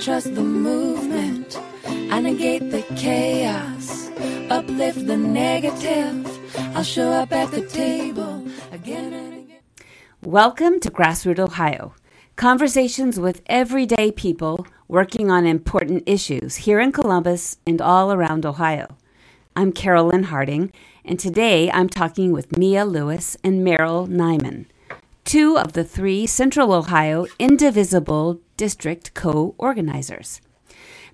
trust the movement. I negate the chaos, uplift the negative. I'll show up at the table again and again. Welcome to Grassroot Ohio. Conversations with everyday people working on important issues here in Columbus and all around Ohio. I'm Carolyn Harding, and today I'm talking with Mia Lewis and Meryl Nyman, two of the three Central Ohio Indivisible District co organizers.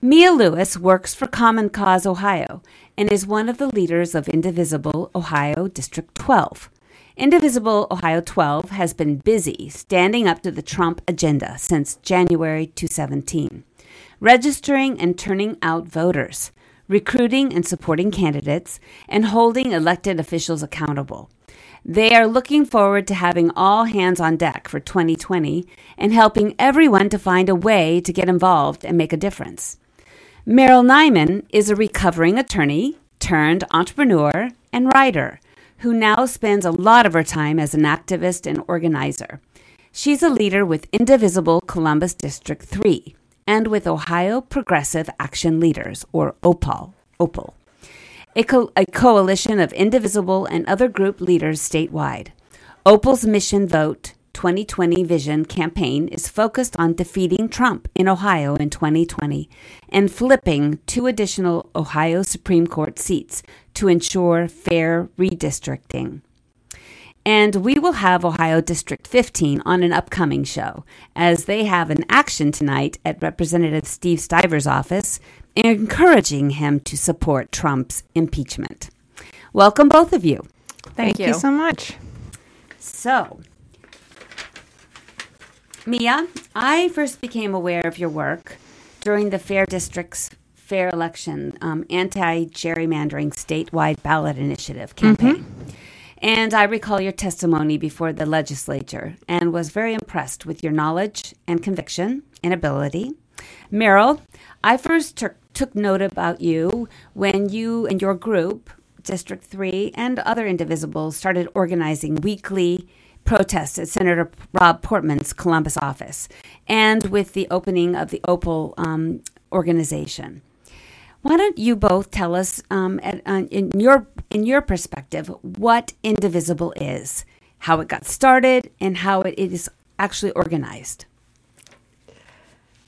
Mia Lewis works for Common Cause Ohio and is one of the leaders of Indivisible Ohio District 12. Indivisible Ohio 12 has been busy standing up to the Trump agenda since January 2017, registering and turning out voters, recruiting and supporting candidates, and holding elected officials accountable. They are looking forward to having all hands on deck for 2020 and helping everyone to find a way to get involved and make a difference. Meryl Nyman is a recovering attorney turned entrepreneur and writer who now spends a lot of her time as an activist and organizer. She's a leader with Indivisible Columbus District 3 and with Ohio Progressive Action Leaders, or OPAL. OPAL a, co- a coalition of indivisible and other group leaders statewide. Opal's Mission Vote 2020 Vision campaign is focused on defeating Trump in Ohio in 2020 and flipping two additional Ohio Supreme Court seats to ensure fair redistricting. And we will have Ohio District 15 on an upcoming show, as they have an action tonight at Representative Steve Stivers' office encouraging him to support Trump's impeachment. Welcome, both of you. Thank, you. so much. So, Mia, I first became aware of your work during the Fair District's Fair Election um, Anti Gerrymandering Statewide Ballot Initiative campaign. Mm-hmm. And I recall your testimony before the legislature and was very impressed with your knowledge and conviction and ability. Meryl, I first took, took note about you when you and your group, District 3, and other indivisibles started organizing weekly protests at Senator Rob Portman's Columbus office and with the opening of the Opal um, organization. Why don't you both tell us, um, at, uh, in your in your perspective, what Indivisible is, how it got started, and how it is actually organized?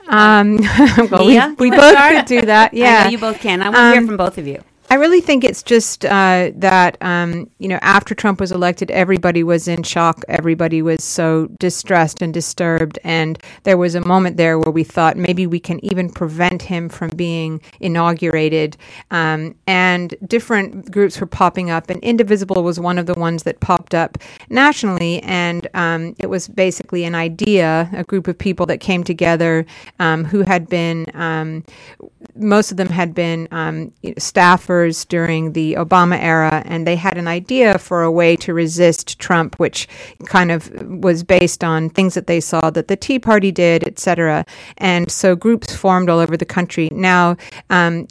Um, well, we, we both could do that. Yeah, you both can. I want to um, hear from both of you. I really think it's just uh, that um, you know after Trump was elected, everybody was in shock. Everybody was so distressed and disturbed, and there was a moment there where we thought maybe we can even prevent him from being inaugurated. Um, and different groups were popping up, and Indivisible was one of the ones that popped up nationally. And um, it was basically an idea, a group of people that came together um, who had been um, most of them had been um, staffers during the Obama era, and they had an idea for a way to resist Trump, which kind of was based on things that they saw that the Tea Party did, et cetera. And so groups formed all over the country. Now, um,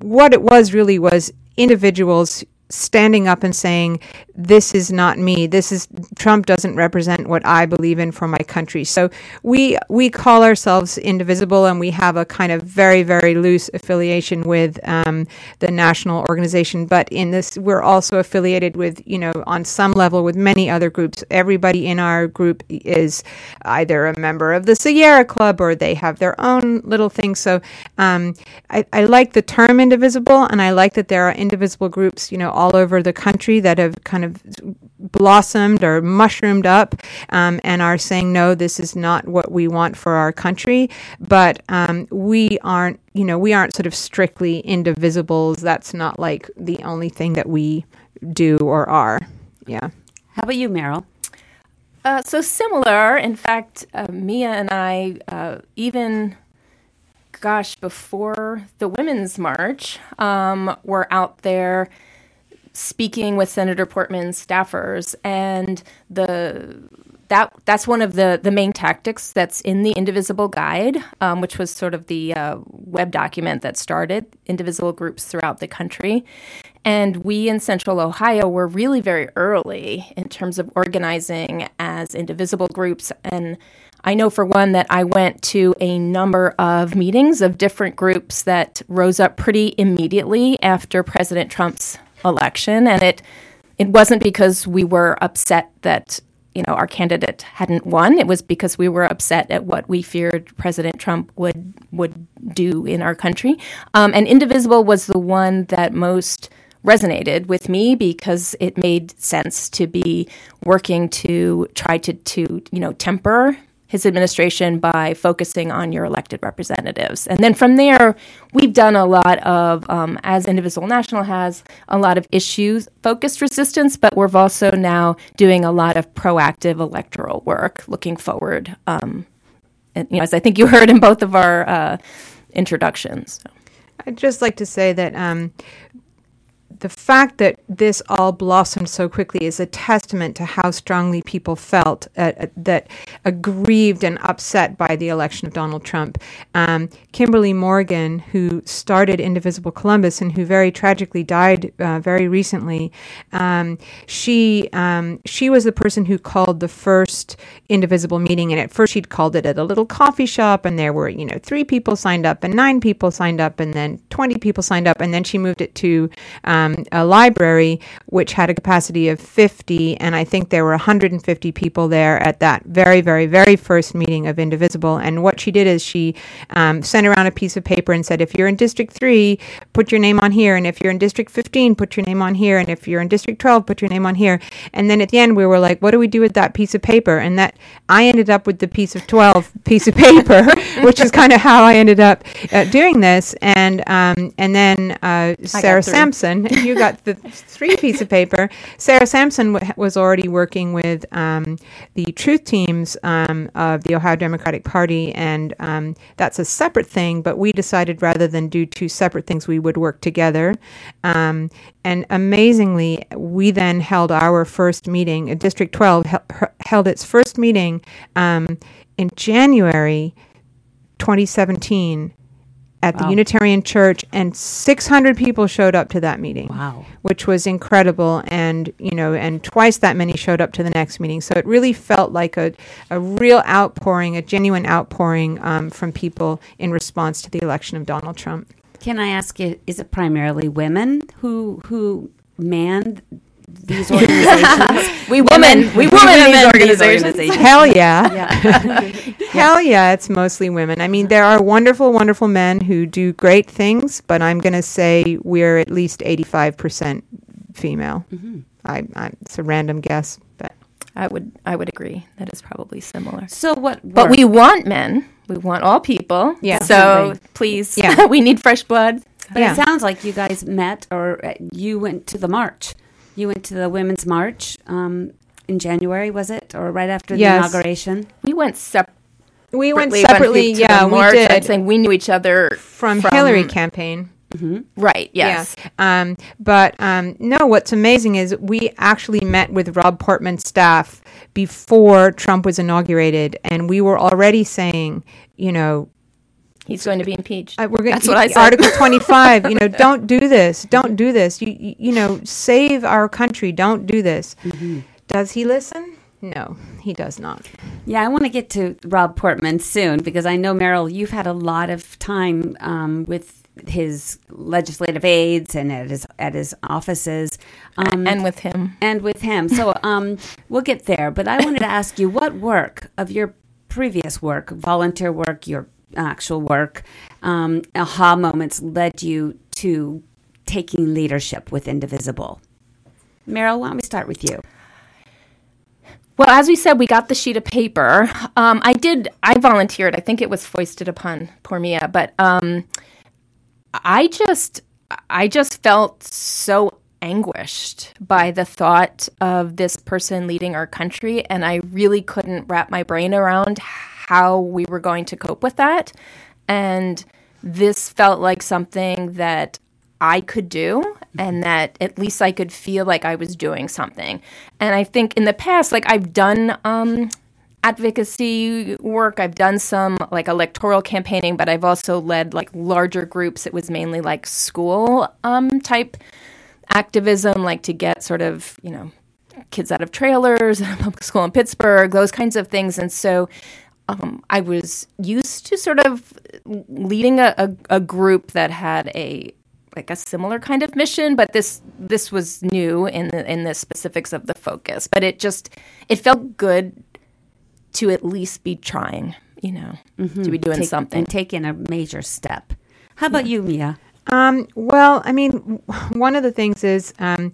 what it was really was individuals standing up and saying, This is not me. This is Trump doesn't represent what I believe in for my country. So we we call ourselves indivisible and we have a kind of very, very loose affiliation with um, the national organization. But in this we're also affiliated with, you know, on some level with many other groups. Everybody in our group is either a member of the Sierra Club or they have their own little thing. So um, I, I like the term indivisible and I like that there are indivisible groups, you know, all over the country that have kind of blossomed or mushroomed up um, and are saying, no, this is not what we want for our country. But um, we aren't, you know, we aren't sort of strictly indivisibles. That's not like the only thing that we do or are. Yeah. How about you, Meryl? Uh, so similar. In fact, uh, Mia and I, uh, even gosh, before the Women's March, um, were out there speaking with Senator Portman's staffers, and the that that's one of the the main tactics that's in the Indivisible Guide, um, which was sort of the uh, web document that started indivisible groups throughout the country. And we in Central Ohio were really very early in terms of organizing as indivisible groups. And I know for one that I went to a number of meetings of different groups that rose up pretty immediately after President Trump's election. And it it wasn't because we were upset that you know our candidate hadn't won. It was because we were upset at what we feared President Trump would would do in our country. Um, and Indivisible was the one that most resonated with me because it made sense to be working to try to to you know temper his administration by focusing on your elected representatives. And then from there, we've done a lot of, um, as Indivisible National has, a lot of issues focused resistance, but we're also now doing a lot of proactive electoral work looking forward. Um, and, you know, as I think you heard in both of our uh, introductions. I'd just like to say that um, the fact that this all blossomed so quickly is a testament to how strongly people felt uh, that aggrieved and upset by the election of Donald Trump. Um, Kimberly Morgan, who started Indivisible Columbus and who very tragically died uh, very recently, um, she um, she was the person who called the first Indivisible meeting, and at first she'd called it at a little coffee shop, and there were you know three people signed up, and nine people signed up, and then twenty people signed up, and then she moved it to um, a library which had a capacity of 50, and I think there were 150 people there at that very, very, very first meeting of Indivisible. And what she did is she um, sent around a piece of paper and said, if you're in District 3, put your name on here, and if you're in District 15, put your name on here, and if you're in District 12, put your name on here. And then at the end, we were like, what do we do with that piece of paper? And that I ended up with the piece of 12 piece of paper, which is kind of how I ended up uh, doing this. And um, and then uh, Sarah Sampson you got the three piece of paper. Sarah Sampson w- was already working with um, the truth teams um, of the Ohio Democratic Party, and um, that's a separate thing. But we decided rather than do two separate things, we would work together. Um, and amazingly, we then held our first meeting. District 12 held its first meeting um, in January 2017 at wow. the Unitarian Church, and 600 people showed up to that meeting. Wow, which was incredible, and you know, and twice that many showed up to the next meeting. So it really felt like a a real outpouring, a genuine outpouring um, from people in response to the election of Donald Trump. Can I ask you? Is it primarily women who who manned these organizations. we women, we women in these organizations. organizations. Hell yeah. yeah. Hell yeah, it's mostly women. I mean, there are wonderful, wonderful men who do great things, but I'm going to say we're at least 85% female. Mm-hmm. I, I, it's a random guess, but. I would I would agree that is probably similar. So what? But we want men. We want all people. Yeah. So please, yeah. we need fresh blood. But yeah. it sounds like you guys met or uh, you went to the march. You went to the Women's March um, in January, was it, or right after the yes. inauguration? We went separately. We went separately. yeah, we March. did. I'm saying we knew each other from, from Hillary campaign. Mm-hmm. Right. Yes. Yeah. Um, but um, no, what's amazing is we actually met with Rob Portman's staff before Trump was inaugurated, and we were already saying, you know, He's going to be impeached. Uh, we're going. That's what I said. Article twenty-five. you know, don't do this. Don't do this. You, you, you know, save our country. Don't do this. Mm-hmm. Does he listen? No, he does not. Yeah, I want to get to Rob Portman soon because I know Meryl, you've had a lot of time um, with his legislative aides and at his at his offices, um, and with him, and with him. So um, we'll get there. But I wanted to ask you, what work of your previous work, volunteer work, your actual work, um, aha moments led you to taking leadership with Indivisible? Meryl, why don't we start with you? Well, as we said, we got the sheet of paper. Um, I did. I volunteered. I think it was foisted upon poor Mia, but um, I just, I just felt so anguished by the thought of this person leading our country, and I really couldn't wrap my brain around how we were going to cope with that. And this felt like something that I could do and that at least I could feel like I was doing something. And I think in the past, like I've done um, advocacy work, I've done some like electoral campaigning, but I've also led like larger groups. It was mainly like school um, type activism, like to get sort of, you know, kids out of trailers, public school in Pittsburgh, those kinds of things. And so um, I was used to sort of leading a, a, a, group that had a like a similar kind of mission, but this this was new in the in the specifics of the focus. But it just it felt good to at least be trying, you know, mm-hmm. to be doing Take, something and taking a major step. How about yeah. you, Mia? Um, well, I mean, one of the things is, um,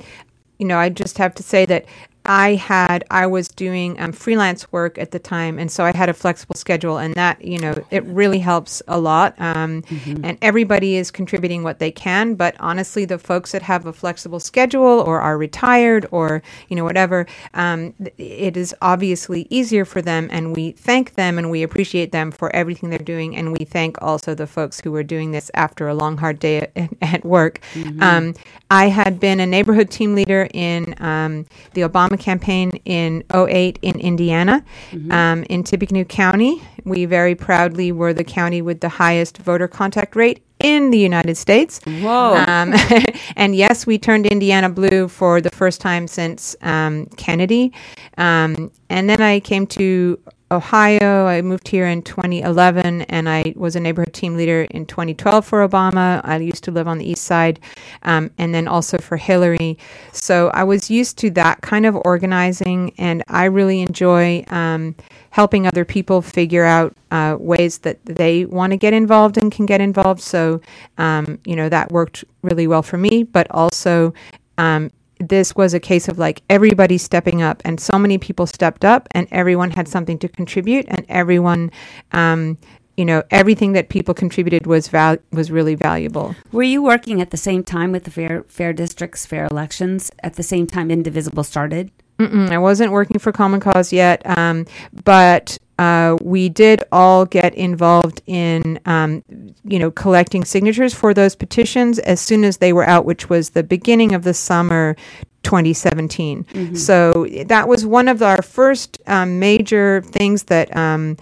you know, I just have to say that I had I was doing um, freelance work at the time, and so I had a flexible schedule, and that you know it really helps a lot. Um, mm-hmm. And everybody is contributing what they can, but honestly, the folks that have a flexible schedule or are retired or you know whatever, um, it is obviously easier for them, and we thank them and we appreciate them for everything they're doing, and we thank also the folks who are doing this after a long hard day at, at work. Mm-hmm. Um, I had been a neighborhood team leader in um, the Obama campaign in 08 in Indiana, mm-hmm. um, in Tippecanoe County. We very proudly were the county with the highest voter contact rate in the United States. Whoa. Um, and yes, we turned Indiana blue for the first time since um, Kennedy. Um, and then I came to Ohio. I moved here in 2011 and I was a neighborhood team leader in 2012 for Obama. I used to live on the east side um, and then also for Hillary. So I was used to that kind of organizing and I really enjoy um, helping other people figure out uh, ways that they want to get involved and can get involved. So, um, you know, that worked really well for me, but also um, this was a case of like everybody stepping up and so many people stepped up and everyone had something to contribute and everyone um, you know everything that people contributed was val- was really valuable. Were you working at the same time with the fair fair districts fair elections at the same time indivisible started Mm-mm, I wasn't working for Common Cause yet, um, but uh, we did all get involved in, um, you know, collecting signatures for those petitions as soon as they were out, which was the beginning of the summer 2017. Mm-hmm. So that was one of our first um, major things that um,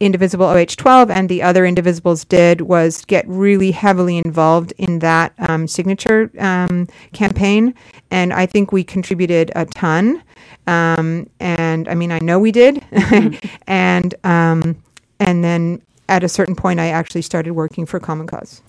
Indivisible OH12 and the other Indivisibles did was get really heavily involved in that um, signature um, campaign. And I think we contributed a ton. Um, and I mean, I know we did. Mm-hmm. and, um, and then at a certain point, I actually started working for Common Cause.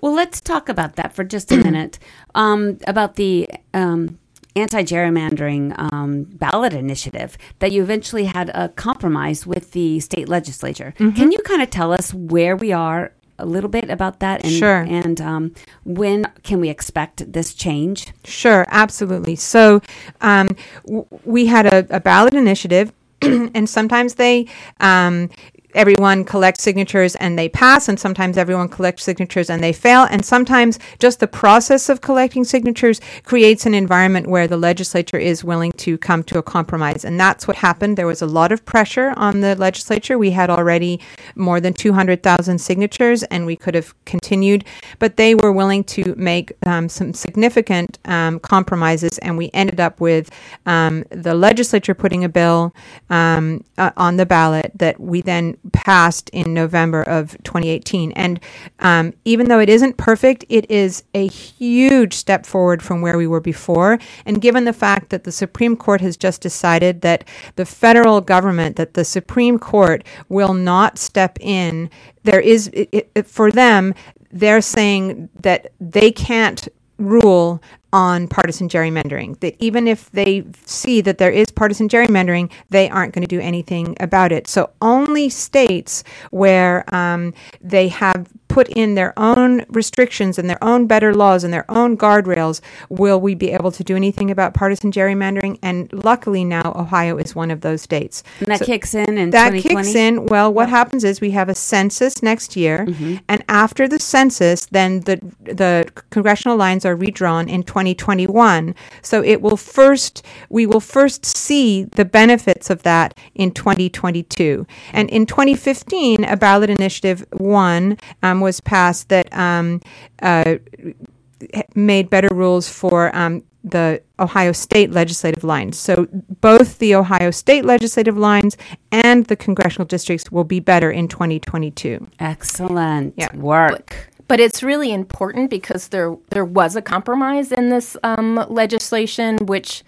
Well, let's talk about that for just a minute. Um, about the um, anti gerrymandering um, ballot initiative that you eventually had a compromise with the state legislature. Mm-hmm. Can you kind of tell us where we are a little bit about that and sure. and um, when can we expect this change sure absolutely so um, w- we had a, a ballot initiative and sometimes they um, everyone collects signatures and they pass, and sometimes everyone collects signatures and they fail. And sometimes just the process of collecting signatures creates an environment where the legislature is willing to come to a compromise. And that's what happened. There was a lot of pressure on the legislature. We had already more than 200,000 signatures and we could have continued, but they were willing to make um, some significant um, compromises. And we ended up with um, the legislature putting a bill um, uh, on the ballot that we then passed in November of 2018. And um, even though it isn't perfect, it is a huge step forward from where we were before. And given the fact that the Supreme Court has just decided that the federal government, that the Supreme Court will not step in, there is, it, it, for them, they're saying that they can't rule on partisan gerrymandering. That even if they see that there is partisan gerrymandering, they aren't going to do anything about it. So only states where um, they have put in their own restrictions and their own better laws and their own guardrails will we be able to do anything about partisan gerrymandering. And luckily now Ohio is one of those states. And that so kicks in in that kicks in. Well, what happens is we have a census next year, mm-hmm. and after the census, then the the congressional lines are redrawn in 20. 2021. So it will first, we will first see the benefits of that in 2022. And in 2015, a ballot initiative one um, was passed that um, uh, made better rules for um, the Ohio state legislative lines. So both the Ohio state legislative lines and the congressional districts will be better in 2022. Excellent Yeah. work. But it's really important because there there was a compromise in this um, legislation, which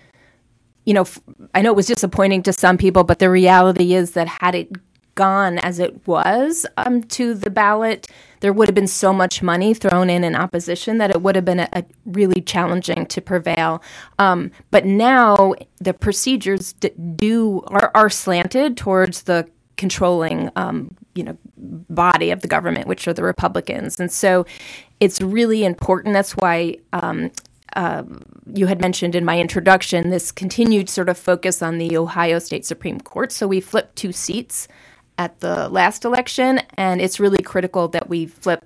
you know f- I know it was disappointing to some people, but the reality is that had it gone as it was um, to the ballot, there would have been so much money thrown in in opposition that it would have been a, a really challenging to prevail. Um, but now the procedures d- do are, are slanted towards the controlling um, you know body of the government which are the republicans. And so it's really important. That's why um, uh, you had mentioned in my introduction this continued sort of focus on the ohio state supreme court. So we flipped two seats at the last election and it's really critical that we flip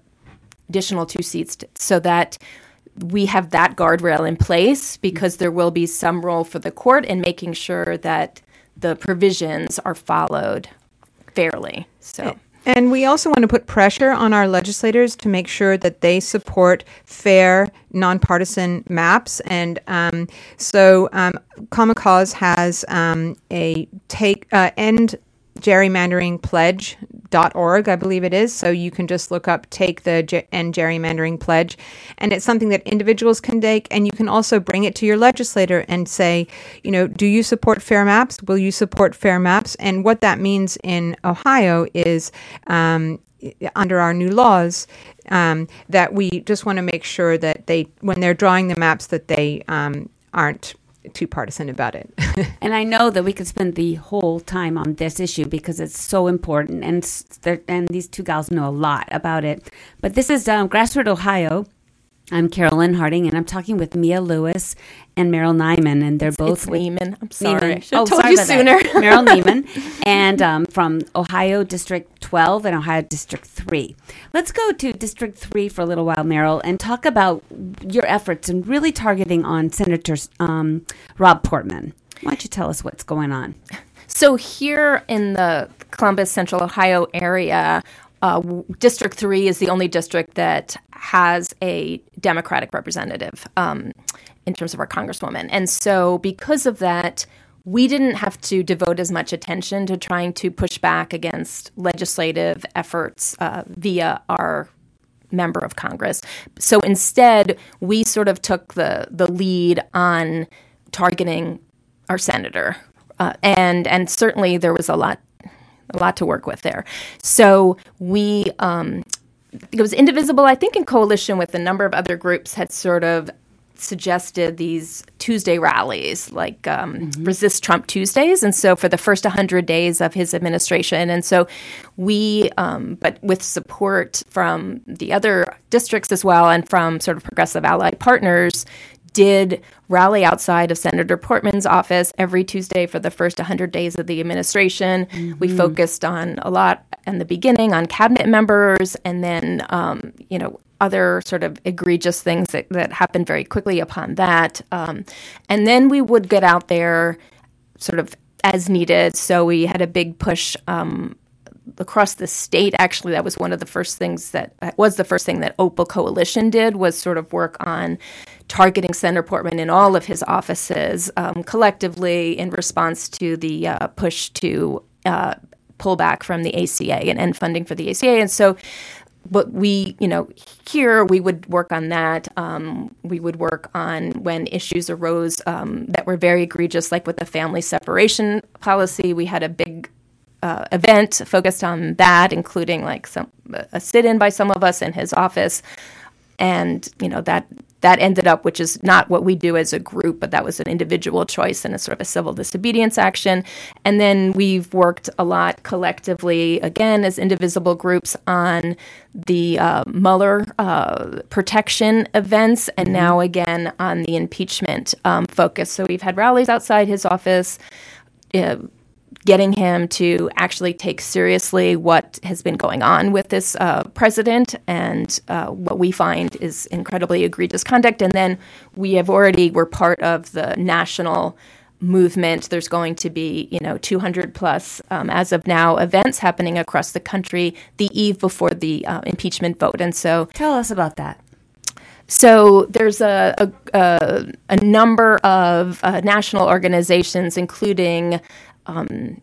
additional two seats so that we have that guardrail in place because there will be some role for the court in making sure that the provisions are followed fairly. So And we also want to put pressure on our legislators to make sure that they support fair, nonpartisan maps. And um, so, um, Common Cause has um, a take uh, end gerrymandering pledge.org i believe it is. So you can just look up take the end gerrymandering pledge. And it's something that individuals can take and you can also bring it to your legislator and say you know do you support fair maps? Will you support fair maps? And what that means in ohio is um, under our new laws um, that we just want to make sure that they when they're drawing the maps that they um, aren't too partisan about it And I know that we could spend the whole time on this issue because it's so important, and and these two gals know a lot about it. But this is um, Grassroot Ohio. I'm Carolyn Harding, and I'm talking with Mia Lewis and Meryl Nyman, and they're both it's with Neiman. I'm sorry. I Neiman. have Oh, told you sooner. Meryl Neiman, and um, from Ohio District 12 and Ohio District 3. Let's go to District 3 for a little while, Meryl, and talk about your efforts and really targeting on Senator um, Rob Portman. Why don't you tell us what's going on? So here in the Columbus, Central Ohio area, uh, District Three is the only district that has a Democratic representative um, in terms of our Congresswoman, and so because of that. We didn't have to devote as much attention to trying to push back against legislative efforts uh, via our member of Congress. So instead, we sort of took the the lead on targeting our senator, uh, and and certainly there was a lot a lot to work with there. So we. Um, it was indivisible, I think, in coalition with a number of other groups, had sort of suggested these Tuesday rallies, like um, Resist Trump Tuesdays. And so for the first 100 days of his administration. And so we, um, but with support from the other districts as well and from sort of progressive allied partners, did rally outside of Senator Portman's office every Tuesday for the first 100 days of the administration. We focused on a lot in the beginning on cabinet members and then, um, you know, other sort of egregious things that, that happened very quickly upon that. Um, and then we would get out there sort of as needed. So we had a big push um, across the state. Actually, that was one of the first things that was the first thing that Opal Coalition did was sort of work on targeting Senator Portman in all of his offices um, collectively in response to the uh, push to uh, pull back from the ACA and end funding for the ACA. And so but we, you know, here we would work on that. Um, we would work on when issues arose um, that were very egregious, like with the family separation policy. We had a big uh, event focused on that, including like some a sit-in by some of us in his office, and you know that that ended up, which is not what we do as a group, but that was an individual choice and a sort of a civil disobedience action. And then we've worked a lot collectively, again, as indivisible groups on the uh, Mueller uh, protection events, and now again on the impeachment um, focus. So we've had rallies outside his office. Uh, getting him to actually take seriously what has been going on with this uh, president and uh, what we find is incredibly egregious conduct. And then we have already were part of the national movement. There's going to be, you know, 200 plus um, as of now events happening across the country the eve before the uh, impeachment vote. And so Tell us about that. So there's a a, a, a number of uh, national organizations, including um,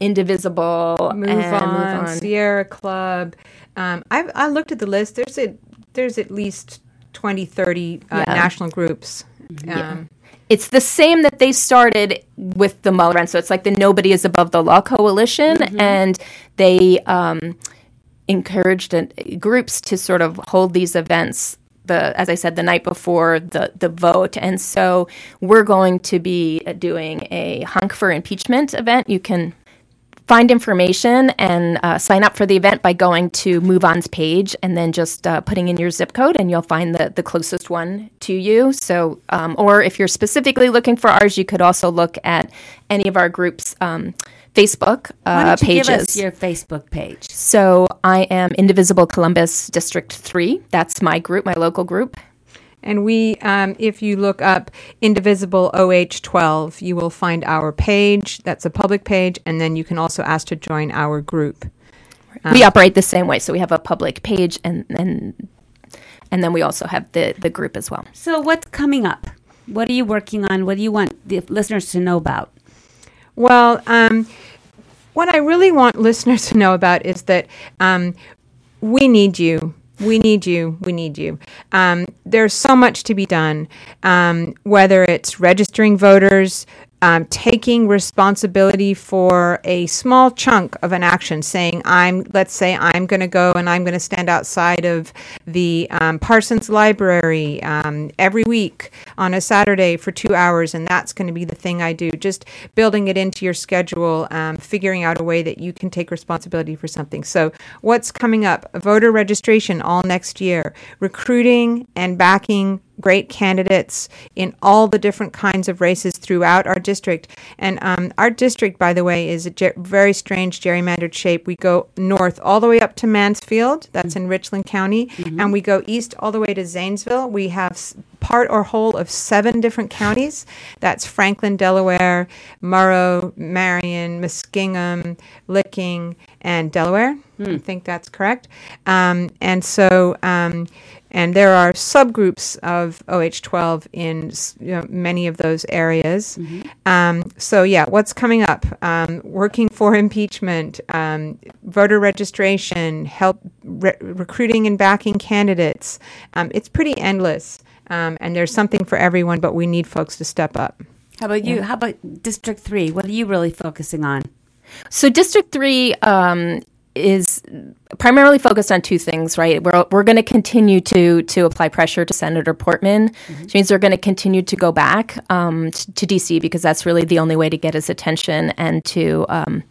Indivisible Move, and on, Move On. Sierra Club. Um, I, I looked at the list. There's a there's at least 20, 30 uh, Yeah. national groups. Um, It's the same that they started with the Mueller End. So it's like the Nobody is Above the Law Coalition, and they um, encouraged uh, groups to sort of hold these events. The, as I said, the night before the, the vote. And so we're going to be doing a hunk for impeachment event. You can find information and uh, sign up for the event by going to Move On's page and then just uh, putting in your zip code, and you'll find the, the closest one to you. So, um, or if you're specifically looking for ours, you could also look at any of our groups' um, Facebook Why uh, don't you pages. give us your Facebook page? so, I am Indivisible Columbus District 3. That's my group, my local group. And we, um, if you look up Indivisible OH12, you will find our page. That's a public page. And then you can also ask to join our group. we operate the same way. So, we have a public page and, and and then we also have the, the group as well. So, what's coming up? What are you working on? What do you want the listeners to know about? Well, um, what I really want listeners to know about is that um, we need you. We need you. We need you. Um, there's so much to be done, um, whether it's registering voters, um, taking responsibility for a small chunk of an action, saying, I'm, let's say, I'm going to go and I'm going to stand outside of the um, Parsons Library um, every week on a Saturday for two hours, and that's going to be the thing I do. Just building it into your schedule, um, figuring out a way that you can take responsibility for something. So, what's coming up? Voter registration all next year, recruiting and backing great candidates in all the different kinds of races throughout our district. And um, our district, by the way, is a ge- very strange gerrymandered shape. We go north all the way up to Mansfield, that's in Richland County, and we go east all the way to Zanesville. We have s- part or whole of seven different counties. That's Franklin, Delaware, Morrow, Marion, Muskingum, Licking, and Delaware. I think that's correct. Um, and so, um, and there are subgroups of OH12 in you know, many of those areas. Um, so, yeah, what's coming up? Um, working for impeachment, um, voter registration, help re- recruiting and backing candidates. Um, it's pretty endless. Um, and there's something for everyone, but we need folks to step up. How about you? How about District 3? What are you really focusing on? So District Three um, is primarily focused on two things, right? We're we're going to continue to to apply pressure to Senator Portman, which means they're going to continue to go back um, t- to DC because that's really the only way to get his attention and to um,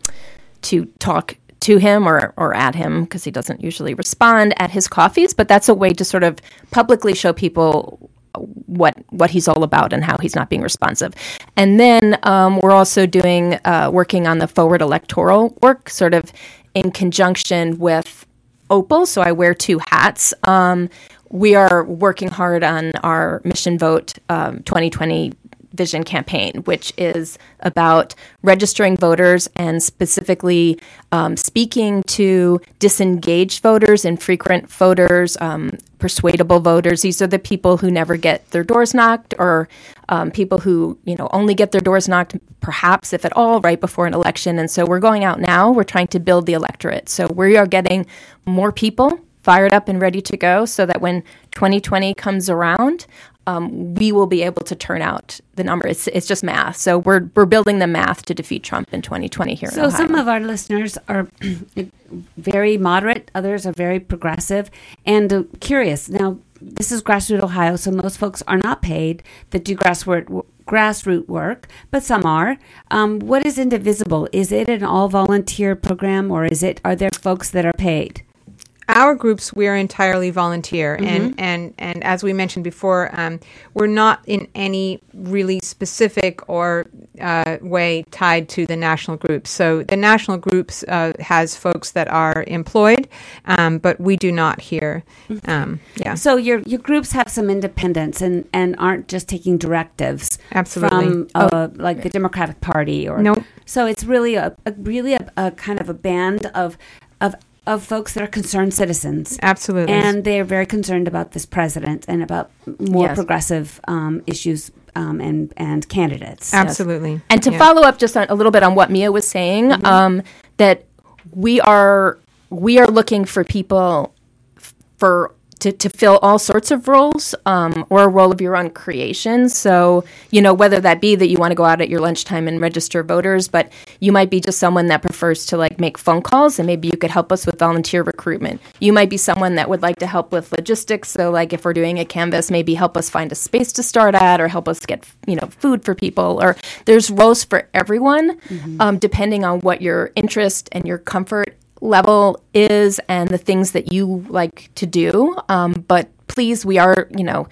to talk to him or, or at him because he doesn't usually respond at his coffees but that's a way to sort of publicly show people what what he's all about and how he's not being responsive. And then um, we're also doing uh, working on the forward electoral work, sort of in conjunction with Opal. So I wear two hats. Um, we are working hard on our Mission Vote um, 2020 vision campaign, which is about registering voters and specifically um, speaking to disengaged voters, infrequent voters, um, persuadable voters. These are the people who never get their doors knocked, or um, people who you know only get their doors knocked, perhaps if at all, right before an election. And so we're going out now. We're trying to build the electorate. So we are getting more people fired up and ready to go, so that when 2020 comes around, um, we will be able to turn out the number. It's, it's just math. So we're, we're building the math to defeat Trump in 2020 here in So some of our listeners are very moderate, others are very progressive and uh, curious. Now, this is grassroots Ohio, so most folks are not paid that do grassroots grassroots work, but some are. Um, what is Indivisible? Is it an all volunteer program, or is it? Are there folks that are paid? Our groups we're entirely volunteer. And and and as we mentioned before um, we're not in any really specific or uh, way tied to the national groups so the national groups uh, has folks that are employed um, but we do not here. Um, yeah. So your your groups have some independence and and aren't just taking directives Absolutely. from uh, like the Democratic Party or Nope. So it's really a, a really a, a kind of a band of of of folks that are concerned citizens. Absolutely. And they're very concerned about this president and about more Yes. progressive um, issues um, and, and candidates. Absolutely. And to Yeah. follow up just on a little bit on what Mia was saying, Mm-hmm. um, that we are we are looking for people f- for to, to fill all sorts of roles um, or a role of your own creation. So you know whether that be that you want to go out at your lunchtime and register voters, but you might be just someone that prefers to like make phone calls, and maybe you could help us with volunteer recruitment. You might be someone that would like to help with logistics. So like if we're doing a canvas, maybe help us find a space to start at, or help us get you know food for people. Or there's roles for everyone, um, depending on what your interest and your comfort level is and the things that you like to do. Um, but please, we are you know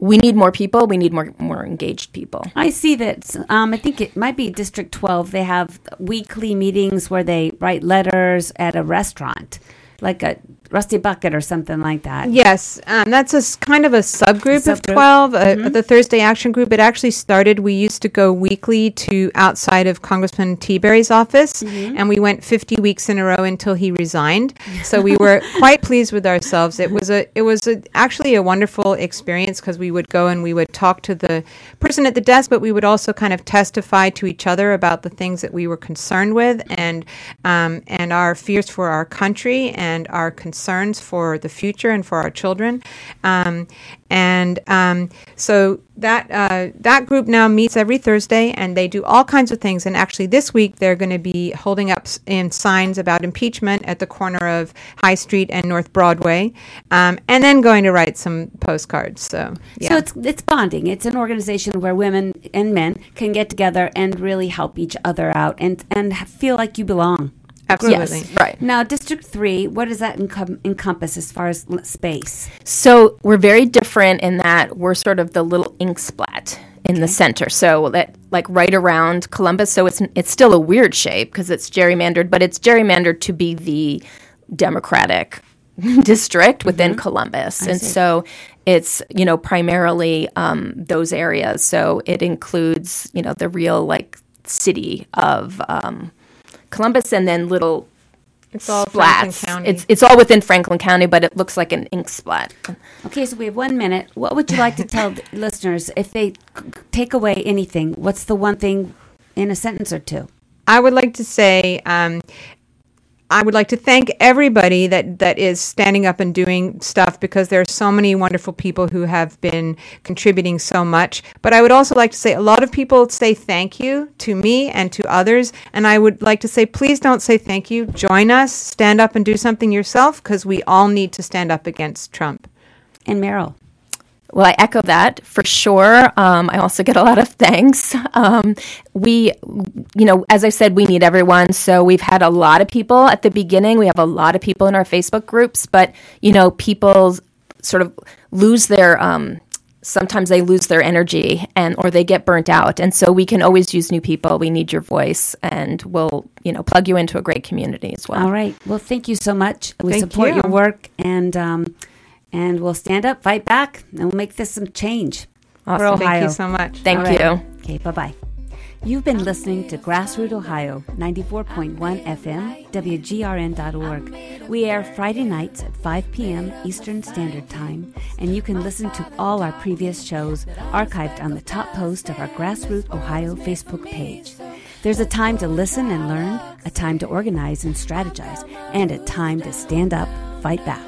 we need more people. We need more more engaged people. I see that. Um, I think it might be District 12. They have weekly meetings where they write letters at a restaurant, like a Rusty Bucket or something like that. Yes, um, that's a kind of a subgroup, of Subgroup. 12, uh, the Thursday Action Group. It actually started, we used to go weekly to outside of Congressman Tiberi's office, and we went 50 weeks in a row until he resigned. So we were quite pleased with ourselves. It was a, it was a, actually a wonderful experience because we would go and we would talk to the person at the desk, but we would also kind of testify to each other about the things that we were concerned with and um, and our fears for our country and our concerns for the future and for our children. Um, and um, so that uh, that group now meets every Thursday, and they do all kinds of things. And actually, this week they're going to be holding up in signs about impeachment at the corner of High Street and North Broadway, um, and then going to write some postcards. So yeah. So it's it's bonding. It's an organization where women and men can get together and really help each other out and and feel like you belong. Absolutely. Yes, right. Now, District Three, what does that encom- encompass as far as l- space? So we're very different in that we're sort of the little ink splat in the center. So that like right around Columbus. So it's it's still a weird shape because it's gerrymandered, but it's gerrymandered to be the Democratic district within Columbus, and so it's you know primarily um, those areas. So it includes you know the real like city of um, Columbus, and then little It's all Franklin splats. County. It's it's all within Franklin County, but it looks like an ink splat. Okay, so we have one minute. What would you like to tell the listeners if they take away anything? What's the one thing in a sentence or two? I would like to say, um, I would like to thank everybody that, that is standing up and doing stuff because there are so many wonderful people who have been contributing so much. But I would also like to say a lot of people say thank you to me and to others. And I would like to say, please don't say thank you. Join us, stand up and do something yourself because we all need to stand up against Trump. And Meryl. Well, I echo that for sure. Um, I also get a lot of thanks. Um, we, you know, as I said, we need everyone. So we've had a lot of people at the beginning. We have a lot of people in our Facebook groups, but, you know, people sort of lose their. Um, sometimes they lose their energy and or they get burnt out and so we can always use new people we need your voice and we'll you know plug you into a great community as well All right. Well, thank you so much. We Thank support you. your work, and um, and we'll stand up, fight back, and we'll make this some change for Awesome. Ohio. Thank you so much. thank All right. you Okay. Bye bye. You've been listening to Grassroot Ohio, 94.1 FM, WGRN.org. We air Friday nights at 5 p.m. Eastern Standard Time, and you can listen to all our previous shows archived on the top post of our Grassroot Ohio Facebook page. There's a time to listen and learn, a time to organize and strategize, and a time to stand up, fight back.